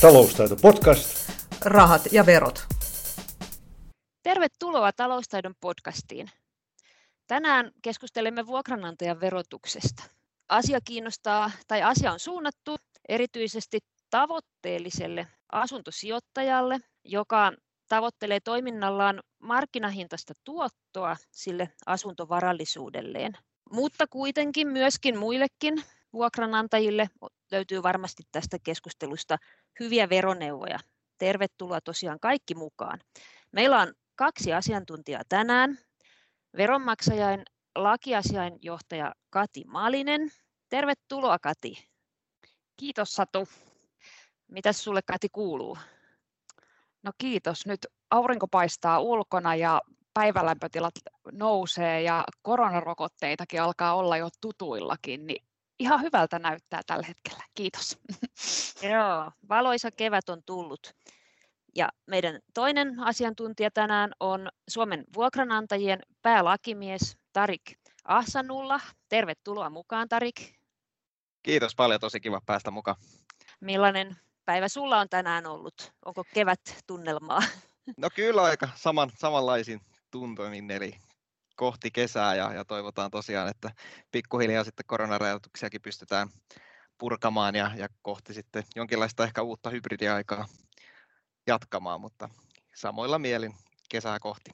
Taloustaito podcast. Rahat ja verot. Tervetuloa Taloustaidon podcastiin. Tänään keskustelemme vuokranantajan verotuksesta. Asia kiinnostaa tai asia on suunnattu erityisesti tavoitteelliselle asuntosijoittajalle, joka tavoittelee toiminnallaan markkinahintaista tuottoa sille asuntovarallisuudelleen. Mutta kuitenkin myöskin muillekin vuokranantajille löytyy varmasti tästä keskustelusta hyviä veroneuvoja. Tervetuloa tosiaan kaikki mukaan. Meillä on kaksi asiantuntijaa tänään. Veronmaksajain lakiasiainjohtaja Kati Malinen. Tervetuloa Kati. Kiitos Satu. Mitäs sulle Kati kuuluu? No kiitos. Nyt aurinko paistaa ulkona ja päivälämpötilat nousee ja koronarokotteitakin alkaa olla jo tutuillakin, niin ihan hyvältä näyttää tällä hetkellä. Kiitos. Joo, valoisa kevät on tullut. Ja meidän toinen asiantuntija tänään on Suomen vuokranantajien päälakimies Tarik Ahsanulla. Tervetuloa mukaan Tarik. Kiitos paljon, tosi kiva päästä mukaan. Millainen päivä sulla on tänään ollut? Onko kevät tunnelmaa? No kyllä aika saman, samanlaisin tuntoimin, eli kohti kesää ja, ja toivotaan tosiaan, että pikkuhiljaa sitten koronarajoituksiakin pystytään purkamaan ja, ja kohti sitten jonkinlaista ehkä uutta hybridiaikaa jatkamaan, mutta samoilla mielin kesää kohti.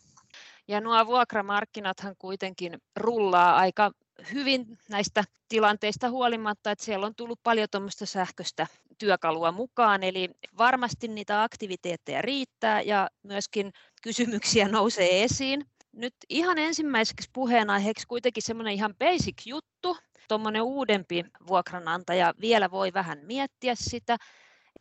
Ja nuo vuokramarkkinathan kuitenkin rullaa aika hyvin näistä tilanteista huolimatta, että siellä on tullut paljon tuommoista sähköistä työkalua mukaan, eli varmasti niitä aktiviteetteja riittää ja myöskin kysymyksiä nousee esiin. Nyt ihan ensimmäiseksi puheenaiheeksi kuitenkin semmoinen ihan basic juttu. Tuommoinen uudempi vuokranantaja vielä voi vähän miettiä sitä.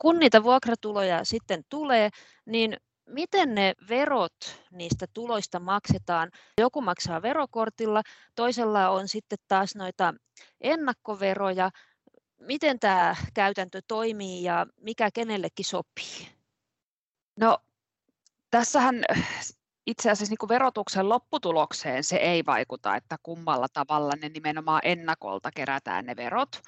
Kun niitä vuokratuloja sitten tulee, niin miten ne verot niistä tuloista maksetaan. Joku maksaa verokortilla, toisella on sitten taas noita ennakkoveroja. Miten tämä käytäntö toimii ja mikä kenellekin sopii? No, tässähän itse asiassa niin kuin verotuksen lopputulokseen se ei vaikuta, että kummalla tavalla ne nimenomaan ennakolta kerätään ne verot.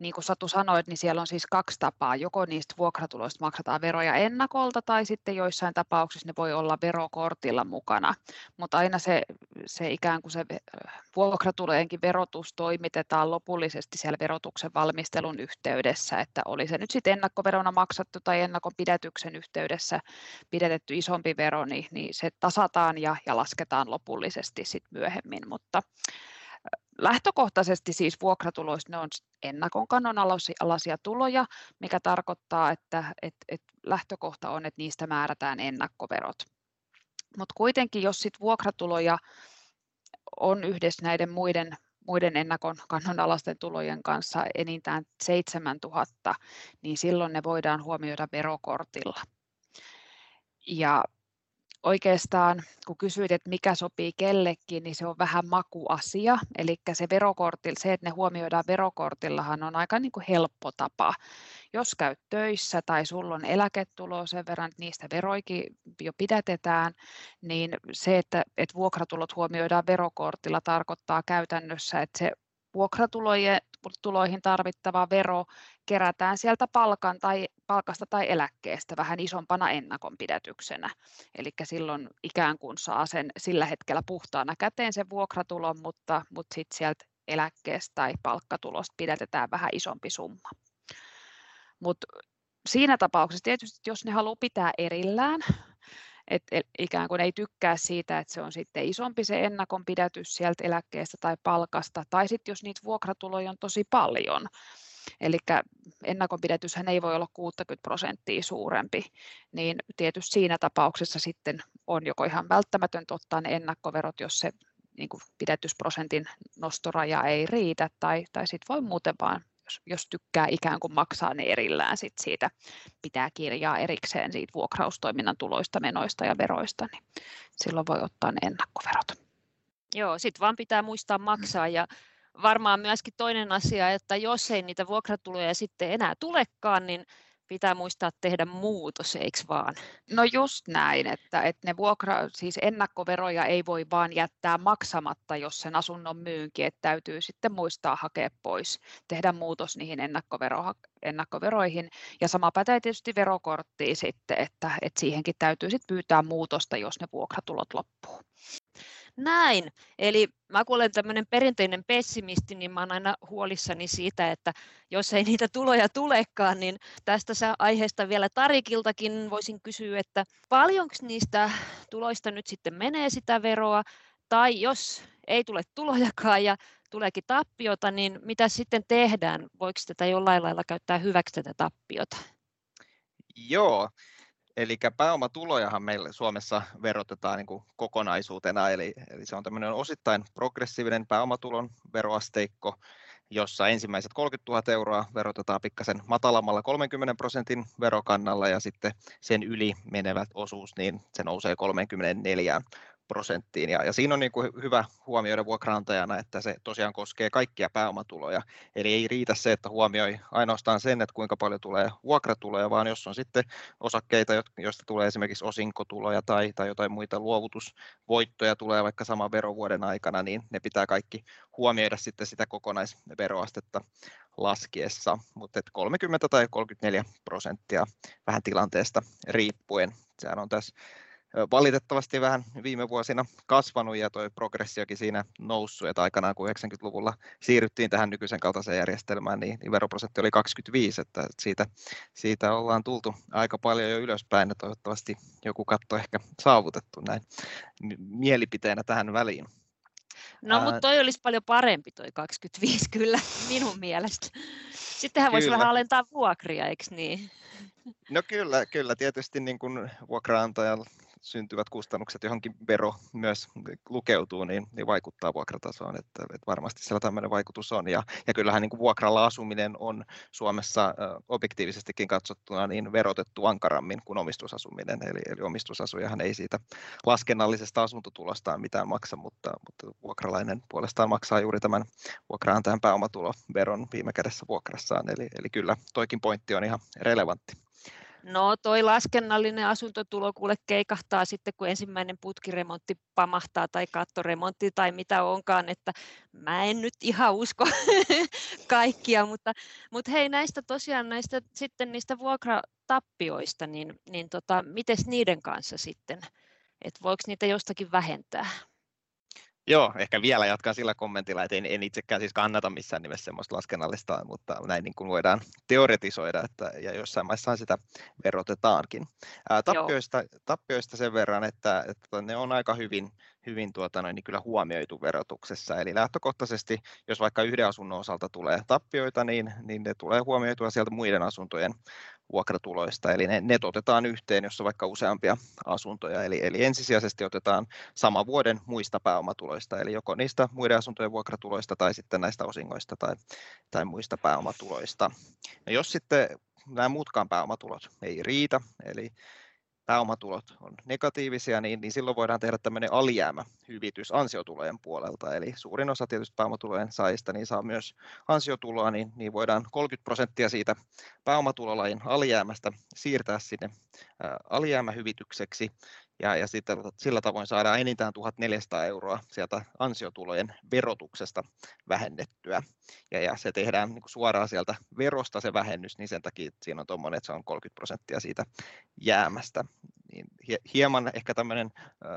Niin kuin Satu sanoit, niin siellä on siis kaksi tapaa. Joko niistä vuokratuloista maksataan veroja ennakolta tai sitten joissain tapauksissa ne voi olla verokortilla mukana. Mutta aina se, se ikään kuin se vuokratulojenkin verotus toimitetaan lopullisesti siellä verotuksen valmistelun yhteydessä, että oli se nyt sitten ennakkoverona maksattu tai ennakonpidätyksen yhteydessä pidetetty isompi vero, niin, niin se tasataan ja, ja lasketaan lopullisesti sit myöhemmin, mutta lähtökohtaisesti siis vuokratuloista ne on ennakon kannon alaisia tuloja, mikä tarkoittaa, että et, et lähtökohta on, että niistä määrätään ennakkoverot. Mutta kuitenkin, jos sit vuokratuloja on yhdessä näiden muiden, muiden ennakon kannonalaisten tulojen kanssa enintään 7000, niin silloin ne voidaan huomioida verokortilla. Ja oikeastaan, kun kysyit, että mikä sopii kellekin, niin se on vähän makuasia. Eli se verokortilla, se, että ne huomioidaan verokortillahan on aika niin kuin helppo tapa. Jos käyt töissä tai sulla on eläketulo sen verran, että niistä veroikin jo pidätetään, niin se, että, että vuokratulot huomioidaan verokortilla, tarkoittaa käytännössä, että se vuokratuloihin tarvittava vero kerätään sieltä palkan tai, palkasta tai eläkkeestä vähän isompana ennakonpidätyksenä. Eli silloin ikään kuin saa sen sillä hetkellä puhtaana käteen sen vuokratulon, mutta, mutta sitten sieltä eläkkeestä tai palkkatulosta pidätetään vähän isompi summa. Mutta siinä tapauksessa tietysti, jos ne haluaa pitää erillään, että ikään kuin ei tykkää siitä, että se on sitten isompi se ennakonpidätys sieltä eläkkeestä tai palkasta, tai sitten jos niitä vuokratuloja on tosi paljon, Eli ennakonpidätyshän ei voi olla 60 prosenttia suurempi, niin tietysti siinä tapauksessa sitten on joko ihan välttämätöntä ottaa ne ennakkoverot, jos se niin kuin pidätysprosentin nostoraja ei riitä, tai, tai sitten voi muuten vaan jos, jos tykkää ikään kuin maksaa ne erillään sit siitä, pitää kirjaa erikseen siitä vuokraustoiminnan tuloista, menoista ja veroista, niin silloin voi ottaa ne ennakkoverot. Joo, sitten vaan pitää muistaa maksaa ja varmaan myöskin toinen asia, että jos ei niitä vuokratuloja sitten enää tulekaan, niin pitää muistaa tehdä muutos, eikö vaan? No just näin, että, että ne vuokra, siis ennakkoveroja ei voi vaan jättää maksamatta, jos sen asunnon myynkin, että täytyy sitten muistaa hakea pois, tehdä muutos niihin ennakkovero, ennakkoveroihin. Ja sama pätee tietysti verokorttiin sitten, että, että siihenkin täytyy sitten pyytää muutosta, jos ne vuokratulot loppuu. Näin. Eli mä kun olen tämmöinen perinteinen pessimisti, niin mä olen aina huolissani siitä, että jos ei niitä tuloja tulekaan, niin tästä aiheesta vielä Tarikiltakin voisin kysyä, että paljonko niistä tuloista nyt sitten menee sitä veroa, tai jos ei tule tulojakaan ja tuleekin tappiota, niin mitä sitten tehdään? Voiko tätä jollain lailla käyttää hyväksi tätä tappiota? Joo, Eli pääomatulojahan meillä Suomessa verotetaan niin kuin kokonaisuutena, eli, eli se on tämmöinen osittain progressiivinen pääomatulon veroasteikko, jossa ensimmäiset 30 000 euroa verotetaan pikkasen matalammalla 30 prosentin verokannalla ja sitten sen yli menevät osuus, niin se nousee 34 prosenttiin. Ja, ja siinä on niin kuin hyvä huomioida vuokraantajana, että se tosiaan koskee kaikkia pääomatuloja. Eli ei riitä se, että huomioi ainoastaan sen, että kuinka paljon tulee vuokratuloja, vaan jos on sitten osakkeita, joista tulee esimerkiksi osinkotuloja tai, tai jotain muita luovutusvoittoja tulee vaikka saman verovuoden aikana, niin ne pitää kaikki huomioida sitten sitä kokonaisveroastetta laskiessa, mutta 30 tai 34 prosenttia vähän tilanteesta riippuen. Sehän on tässä valitettavasti vähän viime vuosina kasvanut ja tuo progressiokin siinä noussut, että aikanaan kun 90-luvulla siirryttiin tähän nykyisen kaltaiseen järjestelmään, niin, niin veroprosentti oli 25, että siitä, siitä ollaan tultu aika paljon jo ylöspäin ja toivottavasti joku katto ehkä saavutettu näin mielipiteenä tähän väliin. No, mutta toi olisi paljon parempi toi 25 kyllä minun mielestä. Sittenhän voisi vähän alentaa vuokria, eikö niin? No kyllä, kyllä. Tietysti niin kuin vuokraantajalla syntyvät kustannukset, johonkin vero myös lukeutuu, niin, niin vaikuttaa vuokratasoon, että, että varmasti siellä tämmöinen vaikutus on. Ja, ja kyllähän niin kuin vuokralla asuminen on Suomessa objektiivisestikin katsottuna niin verotettu ankarammin kuin omistusasuminen, eli, eli omistusasujahan ei siitä laskennallisesta asuntotulostaan mitään maksa, mutta, mutta vuokralainen puolestaan maksaa juuri tämän vuokraantajan pääomatuloveron viime kädessä vuokrassaan, eli, eli kyllä toikin pointti on ihan relevantti. No toi laskennallinen asuntotulo kuule keikahtaa sitten, kun ensimmäinen putkiremontti pamahtaa tai kattoremontti tai mitä onkaan, että mä en nyt ihan usko kaikkia, mutta, mutta hei näistä tosiaan näistä sitten niistä vuokratappioista, niin, niin tota, miten niiden kanssa sitten, että voiko niitä jostakin vähentää? Joo, ehkä vielä jatkan sillä kommentilla, että en, en itsekään siis kannata missään nimessä semmoista laskennallista, mutta näin niin kuin voidaan teoretisoida, että ja jossain maissa sitä verotetaankin. Ää, tappioista, tappioista sen verran, että, että ne on aika hyvin, hyvin tuota noin, niin kyllä huomioitu verotuksessa. Eli lähtökohtaisesti, jos vaikka yhden asunnon osalta tulee tappioita, niin, niin ne tulee huomioitua sieltä muiden asuntojen vuokratuloista, eli ne net otetaan yhteen, jos on vaikka useampia asuntoja, eli, eli ensisijaisesti otetaan sama vuoden muista pääomatuloista, eli joko niistä muiden asuntojen vuokratuloista tai sitten näistä osingoista tai, tai muista pääomatuloista. No jos sitten nämä muutkaan pääomatulot ei riitä, eli pääomatulot on negatiivisia, niin, niin silloin voidaan tehdä tämmöinen alijäämähyvitys ansiotulojen puolelta. Eli suurin osa tietysti pääomatulojen saajista niin saa myös ansiotuloa, niin, niin voidaan 30 prosenttia siitä pääomatulolajin alijäämästä siirtää sinne alijäämähyvitykseksi ja, ja sitten sillä tavoin saadaan enintään 1400 euroa sieltä ansiotulojen verotuksesta vähennettyä. Ja, ja se tehdään niin kuin suoraan sieltä verosta se vähennys, niin sen takia siinä on tuommoinen, että se on 30 prosenttia siitä jäämästä. Niin hieman ehkä tämmöinen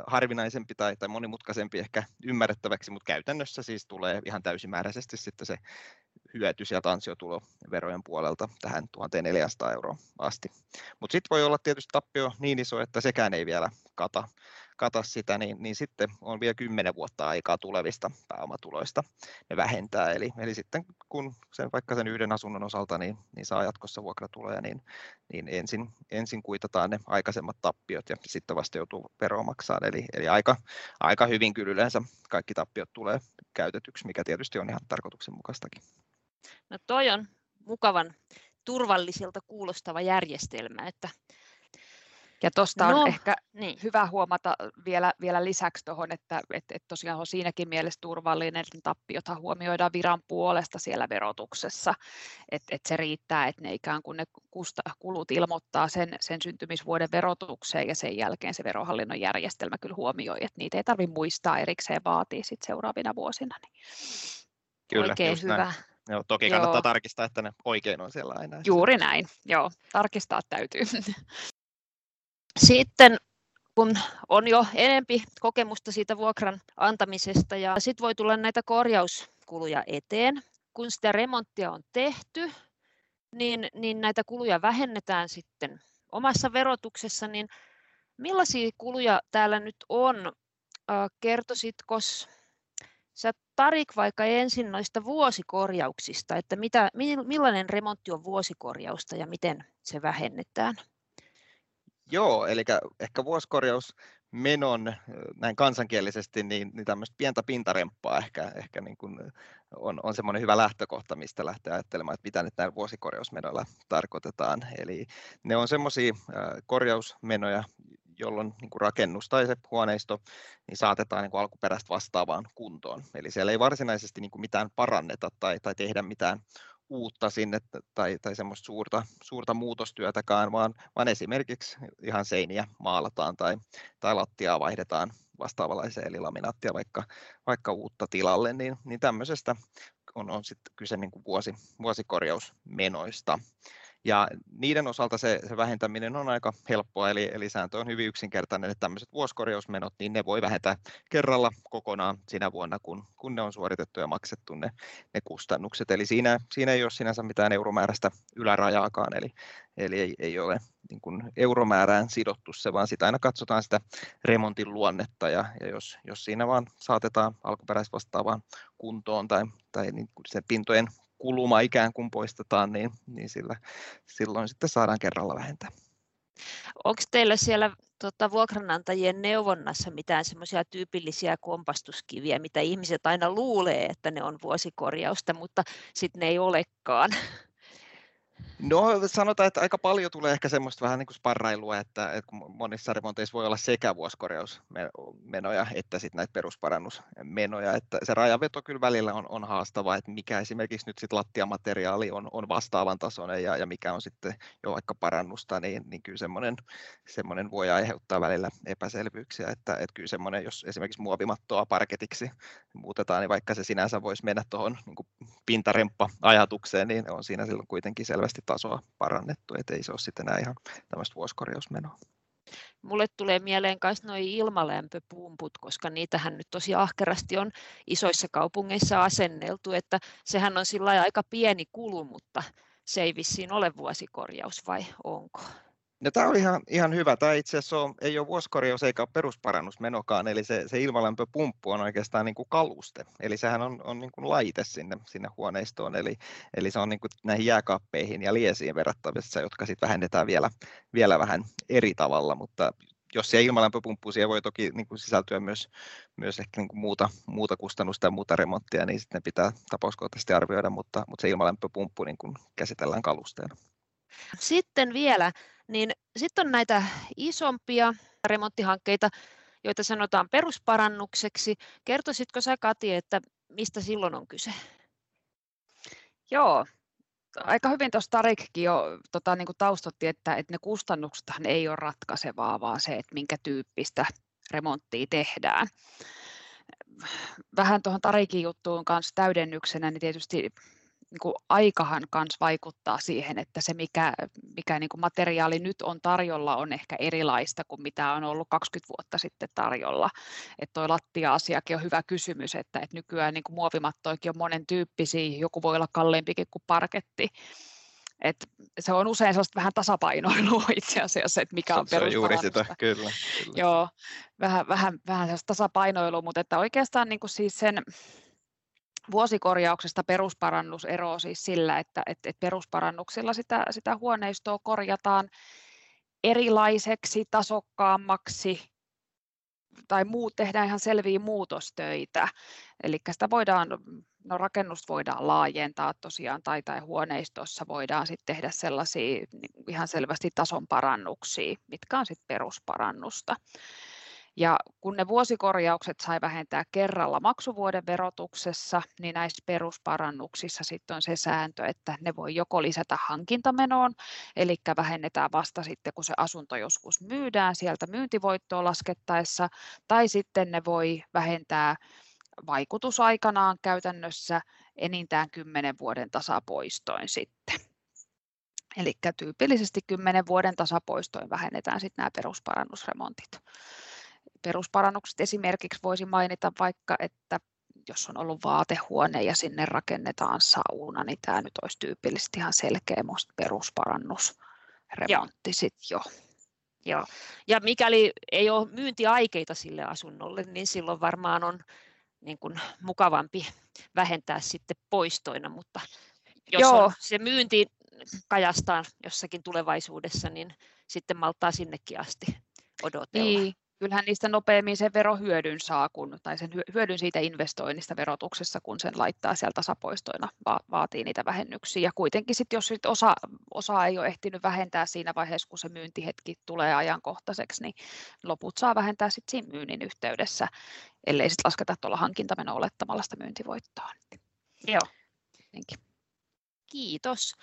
harvinaisempi tai, tai monimutkaisempi ehkä ymmärrettäväksi, mutta käytännössä siis tulee ihan täysimääräisesti sitten se hyöty sieltä ansiotuloverojen puolelta tähän 1400 euroa asti. Mutta sitten voi olla tietysti tappio niin iso, että sekään ei vielä kata, kata sitä, niin, niin sitten on vielä 10 vuotta aikaa tulevista pääomatuloista ne vähentää. Eli, eli sitten kun sen, vaikka sen yhden asunnon osalta niin, niin saa jatkossa vuokratuloja, niin, niin ensin, ensin kuitataan ne aikaisemmat tappiot ja sitten vasta joutuu veroa maksamaan. Eli, eli aika, aika hyvin kyllä yleensä kaikki tappiot tulee käytetyksi, mikä tietysti on ihan tarkoituksenmukaistakin. No toi on mukavan turvalliselta kuulostava järjestelmä, että Ja tuosta on no, ehkä niin. hyvä huomata vielä, vielä lisäksi tuohon, että et, et tosiaan on siinäkin mielessä turvallinen, että tappiothan huomioidaan viran puolesta siellä verotuksessa, että et se riittää, että ne ikään kuin ne kusta, kulut ilmoittaa sen, sen syntymisvuoden verotukseen ja sen jälkeen se verohallinnon järjestelmä kyllä huomioi, että niitä ei tarvitse muistaa erikseen vaatii sit seuraavina vuosina. Niin Kyllä, Oikein hyvä. Näin. Joo, toki Joo. kannattaa tarkistaa, että ne oikein on siellä aina. Juuri näin, Joo, tarkistaa täytyy. Sitten kun on jo enempi kokemusta siitä vuokran antamisesta ja sitten voi tulla näitä korjauskuluja eteen. Kun sitä remonttia on tehty, niin, niin näitä kuluja vähennetään sitten omassa verotuksessa, niin millaisia kuluja täällä nyt on? Kertoisitko sä Tarik vaikka ensin noista vuosikorjauksista, että mitä, millainen remontti on vuosikorjausta ja miten se vähennetään? Joo, eli ehkä vuosikorjausmenon näin kansankielisesti, niin, niin tämmöistä pientä pintaremppaa ehkä, ehkä niin kuin on, on semmoinen hyvä lähtökohta, mistä lähtee ajattelemaan, että mitä nyt näillä vuosikorjausmenoilla tarkoitetaan. Eli ne on semmoisia korjausmenoja, jolloin niin kuin rakennus tai se huoneisto niin saatetaan niin kuin alkuperäistä vastaavaan kuntoon. Eli siellä ei varsinaisesti niin kuin mitään paranneta tai, tai tehdä mitään uutta sinne tai, tai semmoista suurta, suurta muutostyötäkään, vaan, vaan esimerkiksi ihan seiniä maalataan tai, tai lattiaa vaihdetaan vastaavanlaiseen eli laminaattia vaikka, vaikka uutta tilalle, niin, niin tämmöisestä on, on sitten kyse niin kuin vuosi, vuosikorjausmenoista. Ja niiden osalta se, se vähentäminen on aika helppoa, eli, eli sääntö on hyvin yksinkertainen, että tämmöiset vuosikorjausmenot, niin ne voi vähentää kerralla kokonaan sinä vuonna, kun, kun ne on suoritettu ja maksettu ne, ne kustannukset. Eli siinä, siinä ei ole sinänsä mitään euromääräistä ylärajaakaan, eli, eli ei, ei ole niin kuin euromäärään sidottu se, vaan sitä aina katsotaan sitä remontin luonnetta, ja, ja jos, jos siinä vaan saatetaan alkuperäisvastaavaan kuntoon tai, tai niin kuin sen pintojen kuluma ikään kuin poistetaan, niin, niin sillä, silloin sitten saadaan kerralla vähentää. Onko teillä siellä tota, vuokranantajien neuvonnassa mitään semmoisia tyypillisiä kompastuskiviä, mitä ihmiset aina luulee, että ne on vuosikorjausta, mutta sitten ne ei olekaan? No sanotaan, että aika paljon tulee ehkä semmoista vähän niin kuin sparrailua, että, että monissa remonteissa voi olla sekä vuosikorjausmenoja että sitten näitä perusparannusmenoja, että se rajaveto kyllä välillä on, on haastava, että mikä esimerkiksi nyt sitten lattiamateriaali on, on vastaavan tasoinen ja, ja mikä on sitten jo vaikka parannusta, niin, niin kyllä semmoinen, semmoinen voi aiheuttaa välillä epäselvyyksiä, että, että kyllä semmoinen, jos esimerkiksi muovimattoa parketiksi muutetaan, niin vaikka se sinänsä voisi mennä tuohon niin pintaremppa-ajatukseen, niin on siinä silloin kuitenkin selvästi tasoa parannettu, että ei se ole sitten enää ihan tämmöistä vuosikorjausmenoa. Mulle tulee mieleen myös nuo ilmalämpöpumput, koska niitähän nyt tosi ahkerasti on isoissa kaupungeissa asenneltu, että sehän on sillä aika pieni kulu, mutta se ei vissiin ole vuosikorjaus vai onko? No, tämä on ihan, ihan hyvä. Tämä itse asiassa on, ei ole vuosikorjaus eikä ole perusparannusmenokaan, eli se, se ilmalämpöpumppu on oikeastaan niin kuin kaluste. Eli sehän on, on niin kuin laite sinne, sinne huoneistoon, eli, eli se on niin kuin näihin jääkaappeihin ja liesiin verrattavissa, jotka sitten vähennetään vielä, vielä vähän eri tavalla, mutta jos se ilmalämpöpumppu, siihen voi toki niin kuin sisältyä myös, myös ehkä niin kuin muuta, muuta kustannusta ja muuta remonttia, niin sitten ne pitää tapauskohtaisesti arvioida, mutta, mutta se ilmalämpöpumppu niin kuin käsitellään kalusteena. Sitten vielä niin sitten on näitä isompia remonttihankkeita, joita sanotaan perusparannukseksi. Kertoisitko sä Kati, että mistä silloin on kyse? Joo, aika hyvin tuossa Tarikkin jo tota, niin taustotti, että, että ne kustannuksethan ei ole ratkaisevaa, vaan se, että minkä tyyppistä remonttia tehdään. Vähän tuohon Tarikin juttuun kanssa täydennyksenä, niin tietysti niin kuin aikahan kanssa vaikuttaa siihen, että se mikä, mikä niin kuin materiaali nyt on tarjolla on ehkä erilaista kuin mitä on ollut 20 vuotta sitten tarjolla. Että tuo lattia-asiakin on hyvä kysymys, että, että nykyään niin kuin muovimattoikin on monen tyyppisiä, joku voi olla kalliimpikin kuin parketti. Et se on usein sellaista vähän tasapainoilua itse asiassa, että mikä on perusparannusta. juuri sitä, kyllä. kyllä. Joo, vähän, vähän, vähän sellaista tasapainoilua, mutta että oikeastaan niin kuin siis sen, vuosikorjauksesta perusparannus eroaa siis sillä, että, että, että perusparannuksilla sitä, sitä huoneistoa korjataan erilaiseksi, tasokkaammaksi tai muut, tehdään ihan selviä muutostöitä. Eli sitä voidaan No rakennusta voidaan laajentaa tosiaan tai, tai huoneistossa voidaan sitten tehdä sellaisia niin ihan selvästi tason parannuksia, mitkä on sitten perusparannusta. Ja kun ne vuosikorjaukset sai vähentää kerralla maksuvuoden verotuksessa, niin näissä perusparannuksissa sitten on se sääntö, että ne voi joko lisätä hankintamenoon, eli vähennetään vasta sitten, kun se asunto joskus myydään sieltä myyntivoittoa laskettaessa, tai sitten ne voi vähentää vaikutusaikanaan käytännössä enintään 10 vuoden tasapoistoin sitten. Eli tyypillisesti 10 vuoden tasapoistoin vähennetään sitten nämä perusparannusremontit perusparannukset esimerkiksi voisi mainita vaikka, että jos on ollut vaatehuone ja sinne rakennetaan sauna, niin tämä nyt olisi tyypillisesti ihan selkeä perusparannusremontti sitten jo. Joo. Ja mikäli ei ole myyntiaikeita sille asunnolle, niin silloin varmaan on niin kuin mukavampi vähentää sitten poistoina, mutta jos Joo. on se myynti kajastaan jossakin tulevaisuudessa, niin sitten maltaa sinnekin asti odotella. Niin, kyllähän niistä nopeammin sen verohyödyn saa, kun, tai sen hyödyn siitä investoinnista verotuksessa, kun sen laittaa sieltä tasapoistoina, va- vaatii niitä vähennyksiä. Ja kuitenkin sitten, jos sit osa, osa ei ole ehtinyt vähentää siinä vaiheessa, kun se myyntihetki tulee ajankohtaiseksi, niin loput saa vähentää sitten siinä myynnin yhteydessä, ellei sitten lasketa tuolla hankintameno olettamalla sitä myyntivoittoa. Joo. Kiitos.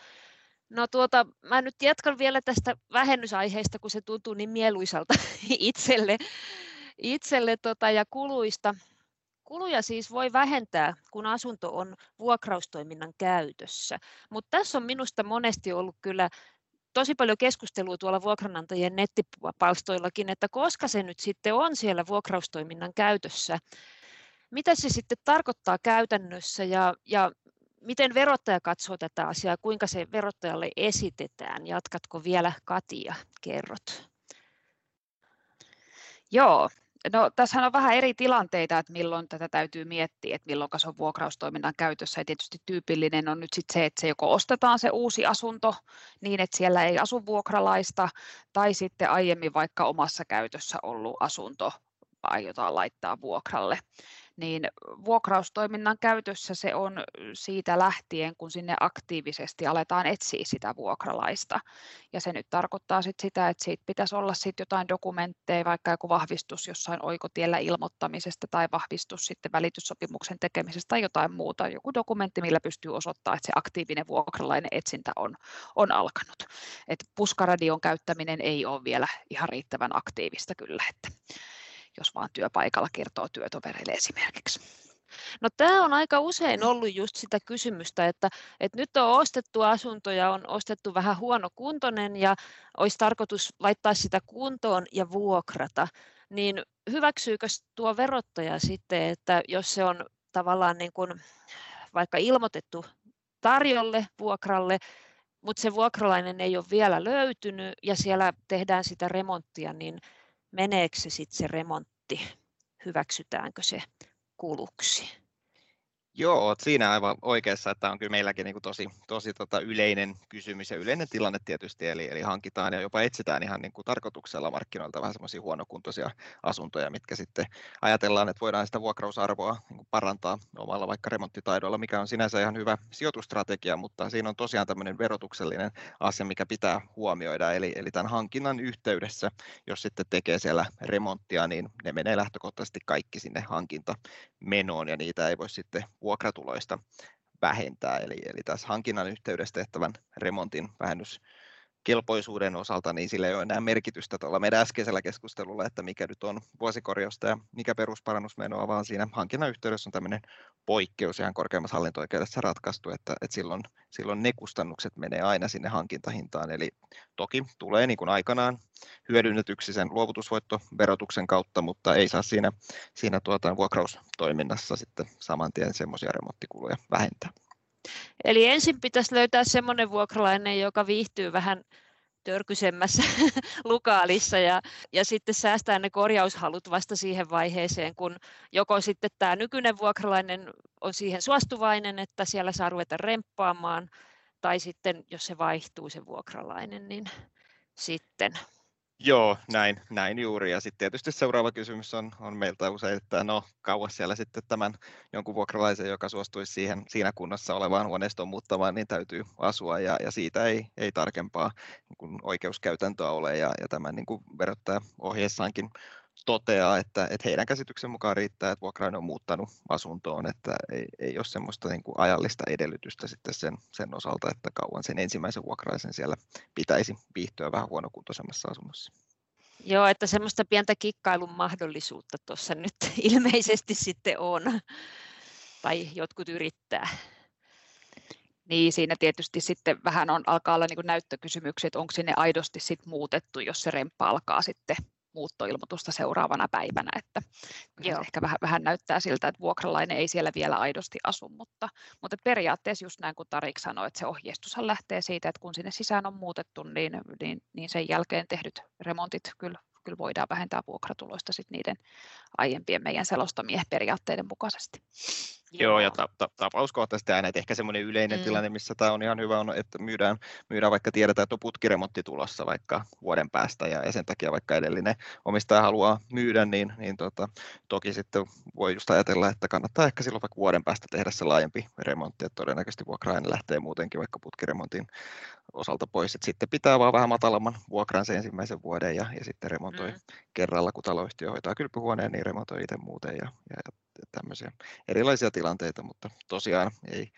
No tuota, mä nyt jatkan vielä tästä vähennysaiheesta, kun se tuntuu niin mieluisalta itselle, itselle tota, ja kuluista. Kuluja siis voi vähentää, kun asunto on vuokraustoiminnan käytössä, mutta tässä on minusta monesti ollut kyllä tosi paljon keskustelua tuolla vuokranantajien nettipalstoillakin, että koska se nyt sitten on siellä vuokraustoiminnan käytössä, mitä se sitten tarkoittaa käytännössä? Ja, ja miten verottaja katsoo tätä asiaa, kuinka se verottajalle esitetään? Jatkatko vielä Katia, kerrot? Joo, No, tässä on vähän eri tilanteita, että milloin tätä täytyy miettiä, että milloin se on vuokraustoiminnan käytössä. Ja tietysti tyypillinen on nyt sit se, että se joko ostetaan se uusi asunto niin, että siellä ei asu vuokralaista, tai sitten aiemmin vaikka omassa käytössä ollut asunto aiotaan laittaa vuokralle niin vuokraustoiminnan käytössä se on siitä lähtien, kun sinne aktiivisesti aletaan etsiä sitä vuokralaista. Ja se nyt tarkoittaa sit sitä, että siitä pitäisi olla sit jotain dokumentteja, vaikka joku vahvistus jossain oikotiellä ilmoittamisesta tai vahvistus sitten välityssopimuksen tekemisestä tai jotain muuta. Joku dokumentti, millä pystyy osoittamaan, että se aktiivinen vuokralainen etsintä on, on alkanut. Et puskaradion käyttäminen ei ole vielä ihan riittävän aktiivista kyllä. Että jos vaan työpaikalla kertoo työtovereille esimerkiksi. No tämä on aika usein ollut just sitä kysymystä, että, että nyt on ostettu asunto ja on ostettu vähän huonokuntoinen ja olisi tarkoitus laittaa sitä kuntoon ja vuokrata, niin hyväksyykö tuo verottaja sitten, että jos se on tavallaan niin kuin vaikka ilmoitettu tarjolle vuokralle, mutta se vuokralainen ei ole vielä löytynyt ja siellä tehdään sitä remonttia, niin meneekö se sitten se remontti, hyväksytäänkö se kuluksi. Joo, olet siinä aivan oikeassa, että on kyllä meilläkin niin kuin tosi, tosi tota yleinen kysymys ja yleinen tilanne tietysti, eli, eli hankitaan ja jopa etsitään ihan niin kuin tarkoituksella markkinoilta vähän semmoisia huonokuntoisia asuntoja, mitkä sitten ajatellaan, että voidaan sitä vuokrausarvoa niin kuin parantaa omalla vaikka remonttitaidolla, mikä on sinänsä ihan hyvä sijoitustrategia, mutta siinä on tosiaan tämmöinen verotuksellinen asia, mikä pitää huomioida, eli, eli tämän hankinnan yhteydessä, jos sitten tekee siellä remonttia, niin ne menee lähtökohtaisesti kaikki sinne hankintamenoon ja niitä ei voi sitten vuokratuloista vähentää. Eli, eli tässä hankinnan yhteydessä tehtävän remontin vähennys kelpoisuuden osalta, niin sillä ei ole enää merkitystä tuolla meidän äskeisellä keskustelulla, että mikä nyt on vuosikorjausta ja mikä perusparannusmenoa, vaan siinä hankinnan yhteydessä on tämmöinen poikkeus ihan korkeimmassa hallinto-oikeudessa ratkaistu, että, että silloin, silloin ne kustannukset menee aina sinne hankintahintaan. Eli toki tulee niin kuin aikanaan hyödynnetyksi sen luovutusvoittoverotuksen kautta, mutta ei saa siinä, siinä tuota, vuokraustoiminnassa sitten saman tien semmoisia remonttikuluja vähentää. Eli ensin pitäisi löytää semmoinen vuokralainen, joka viihtyy vähän törkysemmässä lukaalissa ja, ja sitten säästää ne korjaushalut vasta siihen vaiheeseen, kun joko sitten tämä nykyinen vuokralainen on siihen suostuvainen, että siellä saa ruveta remppaamaan, tai sitten jos se vaihtuu se vuokralainen, niin sitten Joo, näin, näin juuri. Ja sitten tietysti seuraava kysymys on, on meiltä usein, että no kauas siellä sitten tämän jonkun vuokralaisen, joka suostuisi siihen, siinä kunnossa olevaan huoneistoon muuttamaan, niin täytyy asua ja, ja siitä ei, ei tarkempaa niin kuin oikeuskäytäntöä ole ja, ja tämän niin kuin verottaja ohjeessaankin toteaa, että, että heidän käsityksen mukaan riittää, että vuokrainen on muuttanut asuntoon, että ei, ei ole semmoista niin kuin ajallista edellytystä sitten sen, sen osalta, että kauan sen ensimmäisen vuokraisen siellä pitäisi viihtyä vähän huonokuntoisemmassa asunnossa. Joo, että semmoista pientä kikkailun mahdollisuutta tuossa nyt ilmeisesti sitten on, tai jotkut yrittää. Niin, siinä tietysti sitten vähän on, alkaa olla niin näyttökysymyksiä, että onko sinne aidosti sit muutettu, jos se remppa alkaa sitten muuttoilmoitusta seuraavana päivänä, että Joo. ehkä vähän, vähän näyttää siltä, että vuokralainen ei siellä vielä aidosti asu, mutta, mutta periaatteessa just näin kuin Tarik sanoi, että se ohjeistushan lähtee siitä, että kun sinne sisään on muutettu, niin, niin, niin sen jälkeen tehdyt remontit kyllä, kyllä voidaan vähentää vuokratuloista sit niiden aiempien meidän selostamien periaatteiden mukaisesti. Joo, ja ta- ta- tapauskohtaisesti aina, että ehkä semmoinen yleinen mm. tilanne, missä tämä on ihan hyvä, on, että myydään, myydään vaikka tiedetään, että on putkiremontti tulossa vaikka vuoden päästä, ja, ja sen takia vaikka edellinen omistaja haluaa myydä, niin, niin tota, toki sitten voi just ajatella, että kannattaa ehkä silloin vaikka vuoden päästä tehdä se laajempi remontti, että todennäköisesti vuokra lähtee muutenkin vaikka putkiremontin osalta pois, että sitten pitää vaan vähän matalamman vuokran sen ensimmäisen vuoden ja, ja sitten remontoi mm. kerralla, kun taloyhtiö hoitaa kylpyhuoneen, niin remontoi itse muuten ja, ja tämmöisiä erilaisia tilanteita, mutta tosiaan ei,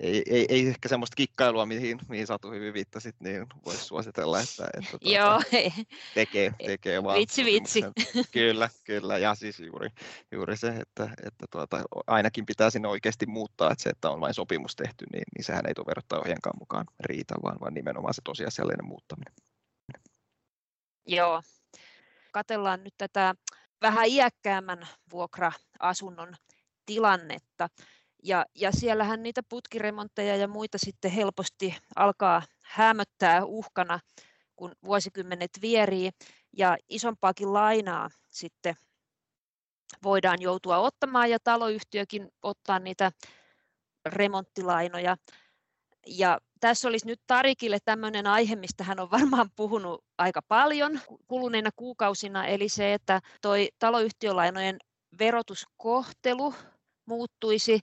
ei, ei, ei ehkä semmoista kikkailua, mihin, mihin Satu hyvin viittasit, niin voisi suositella, että, että tuota, Joo, tekee, tekee vaan. Vitsi, vitsi. Kyllä, kyllä, ja siis juuri, juuri se, että, että tuota, ainakin pitää sinne oikeasti muuttaa, että se, että on vain sopimus tehty, niin, niin sehän ei tuo ohjeenkaan mukaan riitä, vaan, vaan nimenomaan se tosiasiallinen muuttaminen. Joo, katellaan nyt tätä vähän iäkkäämmän vuokra-asunnon tilannetta. Ja, ja siellähän niitä putkiremontteja ja muita sitten helposti alkaa hämöttää uhkana, kun vuosikymmenet vierii ja isompaakin lainaa sitten voidaan joutua ottamaan ja taloyhtiökin ottaa niitä remonttilainoja. Ja tässä olisi nyt Tarikille tämmöinen aihe, mistä hän on varmaan puhunut aika paljon kuluneina kuukausina, eli se, että toi taloyhtiölainojen verotuskohtelu muuttuisi.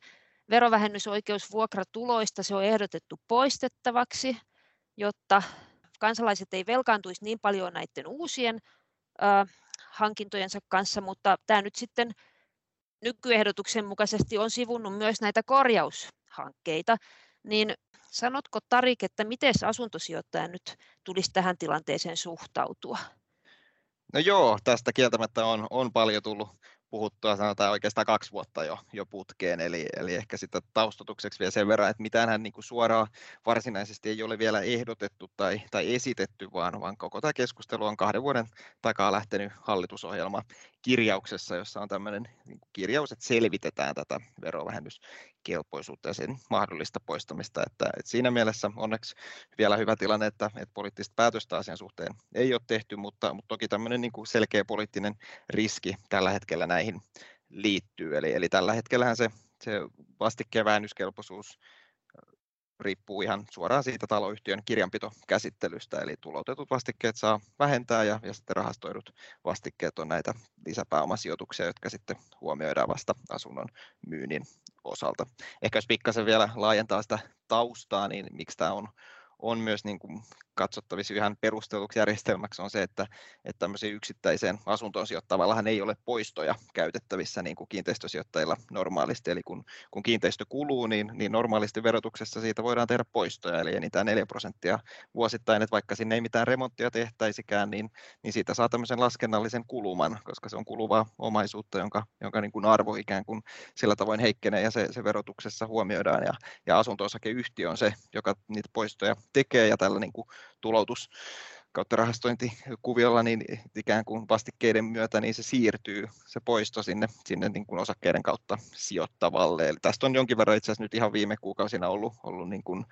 Verovähennysoikeus vuokratuloista se on ehdotettu poistettavaksi, jotta kansalaiset ei velkaantuisi niin paljon näiden uusien äh, hankintojensa kanssa, mutta tämä nyt sitten nykyehdotuksen mukaisesti on sivunnut myös näitä korjaushankkeita, niin sanotko Tarik, että miten asuntosijoittaja nyt tulisi tähän tilanteeseen suhtautua? No joo, tästä kieltämättä on, on paljon tullut puhuttua sanotaan oikeastaan kaksi vuotta jo, jo putkeen, eli, eli ehkä sitä taustatukseksi vielä sen verran, että mitään hän niin suoraan varsinaisesti ei ole vielä ehdotettu tai, tai esitetty, vaan, vaan koko tämä keskustelu on kahden vuoden takaa lähtenyt hallitusohjelma kirjauksessa, jossa on tämmöinen niin kirjaus, että selvitetään tätä verovähennyskelpoisuutta ja sen mahdollista poistamista. Että, että siinä mielessä onneksi vielä hyvä tilanne, että, että poliittista päätöstä asian suhteen ei ole tehty, mutta, mutta toki tämmöinen niin kuin selkeä poliittinen riski tällä hetkellä näihin liittyy. Eli, eli tällä hetkellä se, se vastikkeen vähennyskelpoisuus riippuu ihan suoraan siitä taloyhtiön kirjanpitokäsittelystä, eli tulotetut vastikkeet saa vähentää ja, ja sitten rahastoidut vastikkeet on näitä lisäpääomasijoituksia, jotka sitten huomioidaan vasta asunnon myynnin osalta. Ehkä jos pikkasen vielä laajentaa sitä taustaa, niin miksi tämä on on myös niin kuin katsottavissa ihan perusteluksi järjestelmäksi on se, että, että tämmöiseen yksittäiseen asuntoon sijoittavallahan ei ole poistoja käytettävissä niin kuin kiinteistösijoittajilla normaalisti. Eli kun, kun kiinteistö kuluu, niin, niin normaalisti verotuksessa siitä voidaan tehdä poistoja, eli enintään 4 prosenttia vuosittain, että vaikka sinne ei mitään remonttia tehtäisikään, niin, niin siitä saa tämmöisen laskennallisen kuluman, koska se on kuluvaa omaisuutta, jonka, jonka niin kuin arvo ikään kuin sillä tavoin heikkenee ja se, se verotuksessa huomioidaan. Ja, ja asunto-osakeyhtiö on se, joka niitä poistoja tekee ja tällä niin kuin tuloutus kautta rahastointikuviolla, niin ikään kuin vastikkeiden myötä niin se siirtyy, se poisto sinne, sinne niin kuin osakkeiden kautta sijoittavalle. Eli tästä on jonkin verran itse asiassa nyt ihan viime kuukausina ollut, ollut niin kuin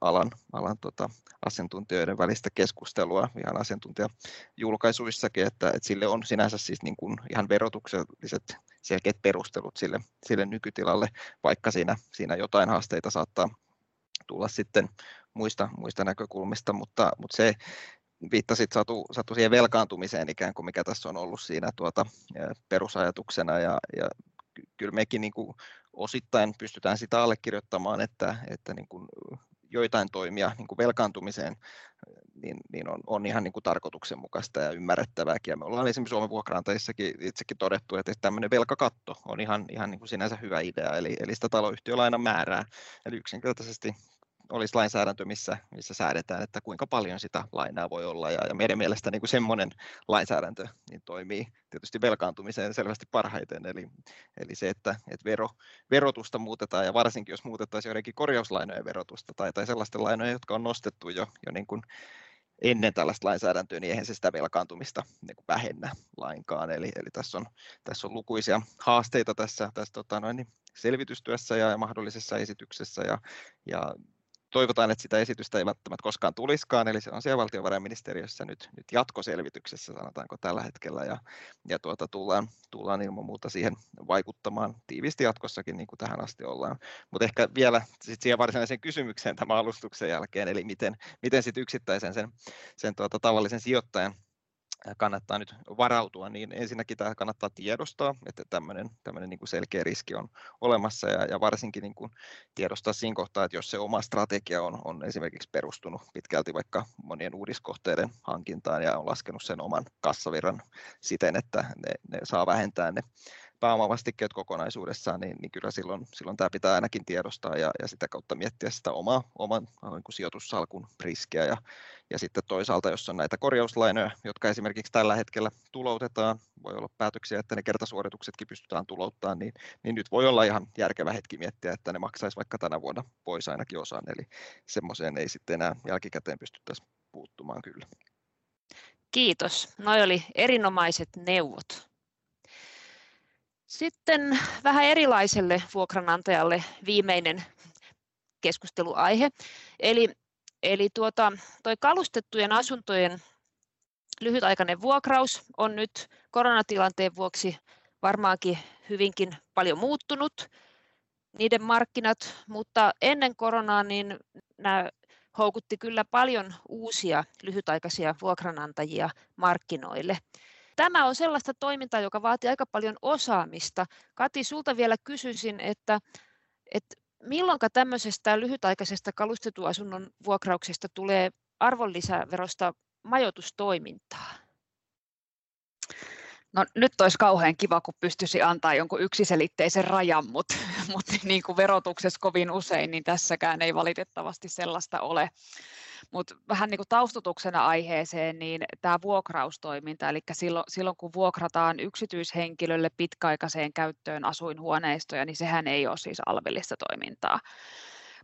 alan, alan tota, asiantuntijoiden välistä keskustelua ihan asiantuntijajulkaisuissakin, että, että sille on sinänsä siis niin kuin ihan verotukselliset selkeät perustelut sille, sille nykytilalle, vaikka siinä, siinä jotain haasteita saattaa tulla sitten muista, muista näkökulmista, mutta, mutta se viittasit Satu, Satu siihen velkaantumiseen ikään kuin, mikä tässä on ollut siinä tuota, perusajatuksena ja, ja kyllä mekin niin kuin osittain pystytään sitä allekirjoittamaan, että, että niin kuin joitain toimia niin kuin velkaantumiseen niin, niin on, on ihan niin kuin tarkoituksenmukaista ja ymmärrettävääkin. Ja me ollaan esimerkiksi Suomen vuokrantajissakin itsekin todettu, että tämmöinen velkakatto on ihan, ihan niin kuin sinänsä hyvä idea, eli, eli sitä taloyhtiölainan määrää. Eli yksinkertaisesti olisi lainsäädäntö, missä, missä säädetään, että kuinka paljon sitä lainaa voi olla. Ja, ja meidän mielestä niin kuin semmoinen lainsäädäntö niin toimii tietysti velkaantumiseen selvästi parhaiten. Eli, eli se, että, että vero, verotusta muutetaan ja varsinkin jos muutettaisiin joidenkin korjauslainojen verotusta tai, tai sellaisten lainojen, jotka on nostettu jo, jo niin kuin ennen tällaista lainsäädäntöä, niin eihän se sitä velkaantumista niin kuin vähennä lainkaan. Eli, eli tässä, on, tässä on lukuisia haasteita tässä, tässä tota noin, niin selvitystyössä ja, ja mahdollisessa esityksessä. Ja, ja toivotaan, että sitä esitystä ei välttämättä koskaan tuliskaan, eli se on siellä valtiovarainministeriössä nyt, nyt jatkoselvityksessä, sanotaanko tällä hetkellä, ja, ja tuota, tullaan, tullaan ilman muuta siihen vaikuttamaan tiivisti jatkossakin, niin kuin tähän asti ollaan. Mutta ehkä vielä sit siihen varsinaiseen kysymykseen tämän alustuksen jälkeen, eli miten, miten sit yksittäisen sen, sen tuota, tavallisen sijoittajan kannattaa nyt varautua, niin ensinnäkin tämä kannattaa tiedostaa, että tämmöinen, tämmöinen niin kuin selkeä riski on olemassa ja, ja varsinkin niin kuin tiedostaa siinä kohtaa, että jos se oma strategia on, on esimerkiksi perustunut pitkälti vaikka monien uudiskohteiden hankintaan ja on laskenut sen oman kassavirran siten, että ne, ne saa vähentää ne pääomavastikkeet kokonaisuudessaan, niin, niin kyllä silloin, silloin tämä pitää ainakin tiedostaa ja, ja sitä kautta miettiä sitä omaa, oman niin kuin sijoitussalkun riskiä. Ja, ja sitten toisaalta, jos on näitä korjauslainoja, jotka esimerkiksi tällä hetkellä tuloutetaan, voi olla päätöksiä, että ne kertasuorituksetkin pystytään tulouttamaan, niin, niin nyt voi olla ihan järkevä hetki miettiä, että ne maksaisi vaikka tänä vuonna pois ainakin osan, eli semmoiseen ei sitten enää jälkikäteen pystyttäisi puuttumaan kyllä. Kiitos. Noi oli erinomaiset neuvot. Sitten vähän erilaiselle vuokranantajalle viimeinen keskusteluaihe. Eli, eli tuota, toi kalustettujen asuntojen lyhytaikainen vuokraus on nyt koronatilanteen vuoksi varmaankin hyvinkin paljon muuttunut niiden markkinat, mutta ennen koronaa niin nämä houkutti kyllä paljon uusia lyhytaikaisia vuokranantajia markkinoille tämä on sellaista toimintaa, joka vaatii aika paljon osaamista. Kati, sulta vielä kysyisin, että, että milloin tämmöisestä lyhytaikaisesta kalustetuasunnon vuokrauksesta tulee arvonlisäverosta majoitustoimintaa? No nyt olisi kauhean kiva, kun pystyisi antaa jonkun yksiselitteisen rajan, mutta, mutta niin kuin verotuksessa kovin usein, niin tässäkään ei valitettavasti sellaista ole. Mutta vähän niin kuin taustutuksena aiheeseen, niin tämä vuokraustoiminta, eli silloin, silloin kun vuokrataan yksityishenkilölle pitkäaikaiseen käyttöön asuinhuoneistoja, niin sehän ei ole siis alvillista toimintaa.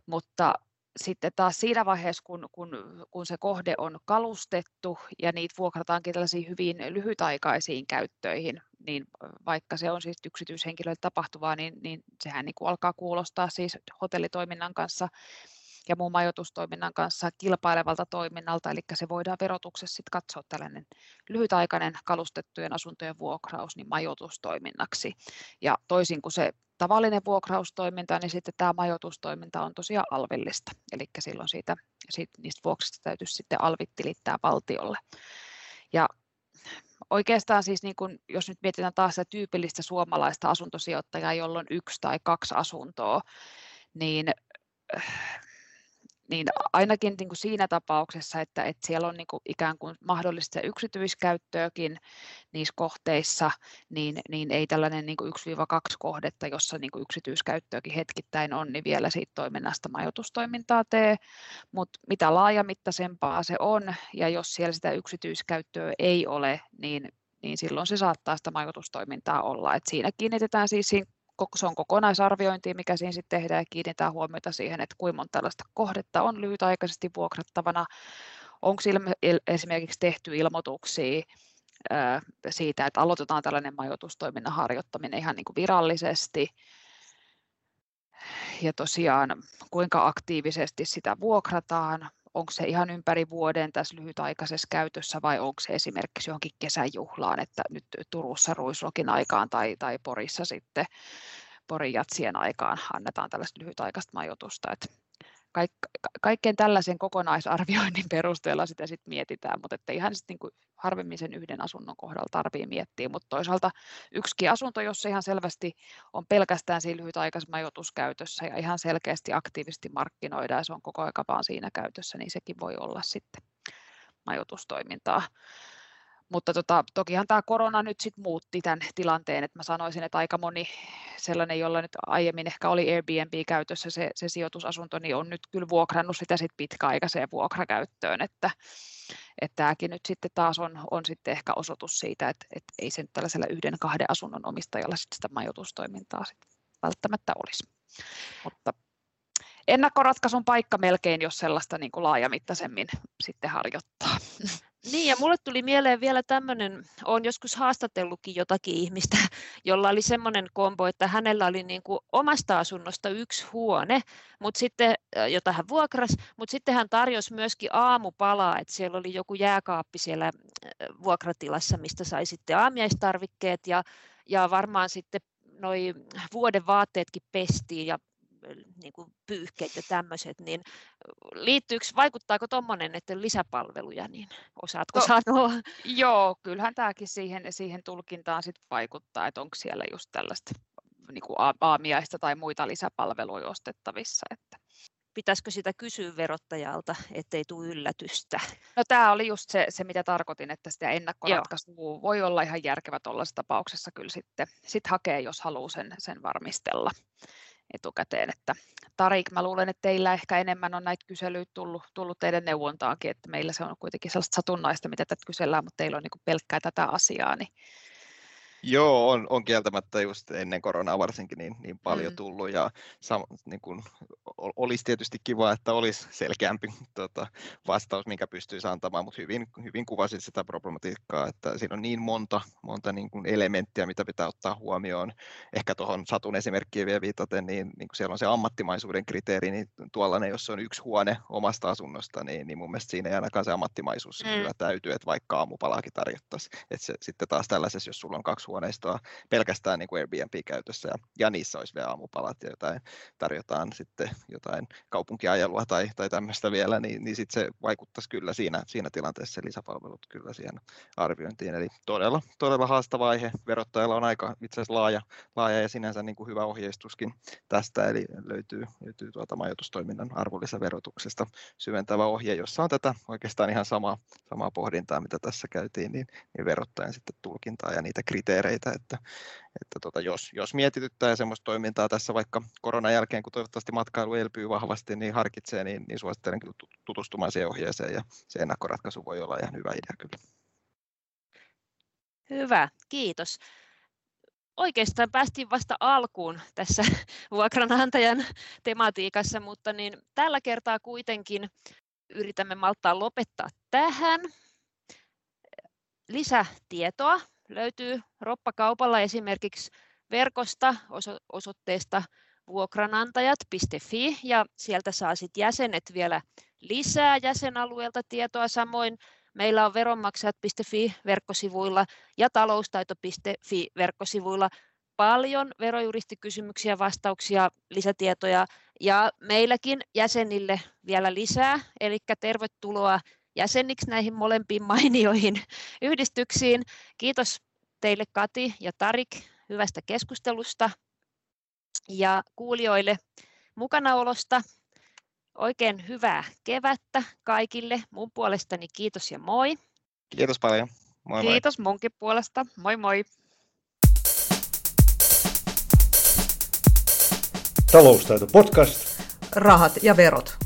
Mutta sitten taas siinä vaiheessa, kun, kun, kun se kohde on kalustettu ja niitä vuokrataankin tällaisiin hyvin lyhytaikaisiin käyttöihin, niin vaikka se on siis yksityishenkilöille tapahtuvaa, niin, niin sehän niin kuin alkaa kuulostaa siis hotellitoiminnan kanssa ja muun majoitustoiminnan kanssa kilpailevalta toiminnalta, eli se voidaan verotuksessa sitten katsoa tällainen lyhytaikainen kalustettujen asuntojen vuokraus niin majoitustoiminnaksi. Ja toisin kuin se tavallinen vuokraustoiminta, niin sitten tämä majoitustoiminta on tosiaan alvillista, eli silloin siitä, siitä niistä vuoksista täytyisi sitten alvit tilittää valtiolle. Ja oikeastaan siis niin kun, jos nyt mietitään taas sitä tyypillistä suomalaista asuntosijoittajaa, jolla on yksi tai kaksi asuntoa, niin niin ainakin niin kuin siinä tapauksessa, että, että siellä on niin kuin ikään kuin mahdollista yksityiskäyttöäkin niissä kohteissa, niin, niin ei tällainen niin kuin 1-2 kohdetta, jossa niin kuin yksityiskäyttöäkin hetkittäin on, niin vielä siitä toiminnasta majoitustoimintaa tee, mutta mitä laajamittaisempaa se on, ja jos siellä sitä yksityiskäyttöä ei ole, niin niin silloin se saattaa sitä majoitustoimintaa olla. Et siinä kiinnitetään siis siinä se on kokonaisarviointi, mikä siinä sitten tehdään ja kiinnitetään huomiota siihen, että kuinka monta tällaista kohdetta on lyhytaikaisesti vuokrattavana, onko esimerkiksi tehty ilmoituksia siitä, että aloitetaan tällainen majoitustoiminnan harjoittaminen ihan niin kuin virallisesti, ja tosiaan kuinka aktiivisesti sitä vuokrataan, onko se ihan ympäri vuoden tässä lyhytaikaisessa käytössä vai onko se esimerkiksi johonkin kesäjuhlaan, että nyt Turussa Ruislokin aikaan tai, tai Porissa sitten Porin jatsien aikaan annetaan tällaista lyhytaikaista majoitusta. Että kaik, kaikkeen tällaisen kokonaisarvioinnin perusteella sitä sitten mietitään, mutta että ihan sitten niin harvemmin sen yhden asunnon kohdalla tarvii miettiä, mutta toisaalta yksikin asunto, jos ihan selvästi on pelkästään siinä lyhytaikaisessa majoituskäytössä ja ihan selkeästi aktiivisesti markkinoidaan ja se on koko ajan vaan siinä käytössä, niin sekin voi olla sitten majoitustoimintaa. Mutta tota, tokihan tämä korona nyt sitten muutti tämän tilanteen, että mä sanoisin, että aika moni sellainen, jolla nyt aiemmin ehkä oli Airbnb käytössä se, se sijoitusasunto, niin on nyt kyllä vuokrannut sitä sit pitkäaikaiseen vuokrakäyttöön, että, että tämäkin nyt sitten taas on, on sitten ehkä osoitus siitä, että, että ei se nyt tällaisella yhden kahden asunnon omistajalla sitten sitä majoitustoimintaa sit välttämättä olisi. Mutta ennakkoratkaisun paikka melkein, jos sellaista niin kuin laajamittaisemmin sitten harjoittaa. Niin, ja mulle tuli mieleen vielä tämmöinen, olen joskus haastatellutkin jotakin ihmistä, jolla oli semmoinen kombo, että hänellä oli niin kuin omasta asunnosta yksi huone, mutta sitten, jota hän vuokrasi, mutta sitten hän tarjosi myöskin aamupalaa, että siellä oli joku jääkaappi siellä vuokratilassa, mistä sai sitten aamiaistarvikkeet ja, ja varmaan sitten noi vuoden vaatteetkin pestiin ja niin kuin pyyhkeet ja tämmöiset, niin liittyykö, vaikuttaako tuommoinen, että lisäpalveluja, niin osaatko no, sanoa? Joo, kyllähän tämäkin siihen, siihen tulkintaan sit vaikuttaa, että onko siellä just tällaista niin kuin aamiaista tai muita lisäpalveluja ostettavissa. Että pitäisikö sitä kysyä verottajalta, ettei tule yllätystä? No tämä oli just se, se mitä tarkoitin, että sitä ennakkoratkaisua Joo. voi olla ihan järkevä tuollaisessa tapauksessa kyllä sitten sit hakea, jos haluaa sen, sen varmistella etukäteen. Että Tarik, mä luulen, että teillä ehkä enemmän on näitä kyselyitä tullut, tullut teidän neuvontaankin, että meillä se on kuitenkin sellaista satunnaista, mitä tätä kysellään, mutta teillä on niin pelkkää tätä asiaa, niin Joo, on, on kieltämättä just ennen koronaa varsinkin niin, niin paljon mm. tullut ja sam, niin kun, olisi tietysti kiva, että olisi selkeämpi tota, vastaus, minkä pystyisi antamaan, mutta hyvin, hyvin kuvasit sitä problematiikkaa, että siinä on niin monta, monta niin kuin elementtiä, mitä pitää ottaa huomioon. Ehkä tuohon Satun esimerkkiin vielä viitaten, niin, niin kun siellä on se ammattimaisuuden kriteeri, niin tuollainen, jos on yksi huone omasta asunnosta, niin, niin mun mielestä siinä ei ainakaan se ammattimaisuus mm. kyllä täytyy, että vaikka aamupalaakin tarjottaisiin. Että se, sitten taas tällaisessa, jos sulla on kaksi huoneistoa pelkästään niin kuin Airbnb-käytössä ja, ja niissä olisi vielä aamupalat ja jotain, tarjotaan sitten jotain kaupunkiajelua tai, tai tämmöistä vielä, niin, niin sitten se vaikuttaisi kyllä siinä, siinä tilanteessa lisäpalvelut kyllä siihen arviointiin. Eli todella, todella haastava aihe. Verottajalla on aika itse asiassa laaja, laaja ja sinänsä niin kuin hyvä ohjeistuskin tästä, eli löytyy, löytyy tuolta majoitustoiminnan arvonlisäverotuksesta syventävä ohje, jossa on tätä oikeastaan ihan samaa, samaa pohdintaa, mitä tässä käytiin, niin, niin verottajan sitten tulkintaa ja niitä kriteerejä kriteereitä, että, että tota, jos, jos mietityttää semmoista toimintaa tässä vaikka koronan jälkeen, kun toivottavasti matkailu elpyy vahvasti, niin harkitsee, niin, niin suosittelen kyllä tutustumaan siihen ohjeeseen ja se ennakkoratkaisu voi olla ihan hyvä idea kyllä. Hyvä, kiitos. Oikeastaan päästiin vasta alkuun tässä vuokranantajan tematiikassa, mutta niin tällä kertaa kuitenkin yritämme malttaa lopettaa tähän. Lisätietoa löytyy roppakaupalla esimerkiksi verkosta osoitteesta vuokranantajat.fi ja sieltä saa sitten jäsenet vielä lisää jäsenalueelta tietoa. Samoin meillä on veronmaksajat.fi verkkosivuilla ja taloustaito.fi verkkosivuilla paljon verojuristikysymyksiä, vastauksia, lisätietoja ja meilläkin jäsenille vielä lisää. Eli tervetuloa jäseniksi näihin molempiin mainioihin yhdistyksiin. Kiitos teille Kati ja Tarik hyvästä keskustelusta ja kuulijoille mukanaolosta. Oikein hyvää kevättä kaikille. Mun puolestani kiitos ja moi. Kiitos paljon. Moi Kiitos moi. munkin puolesta. Moi moi. Taloustaito podcast. Rahat ja verot.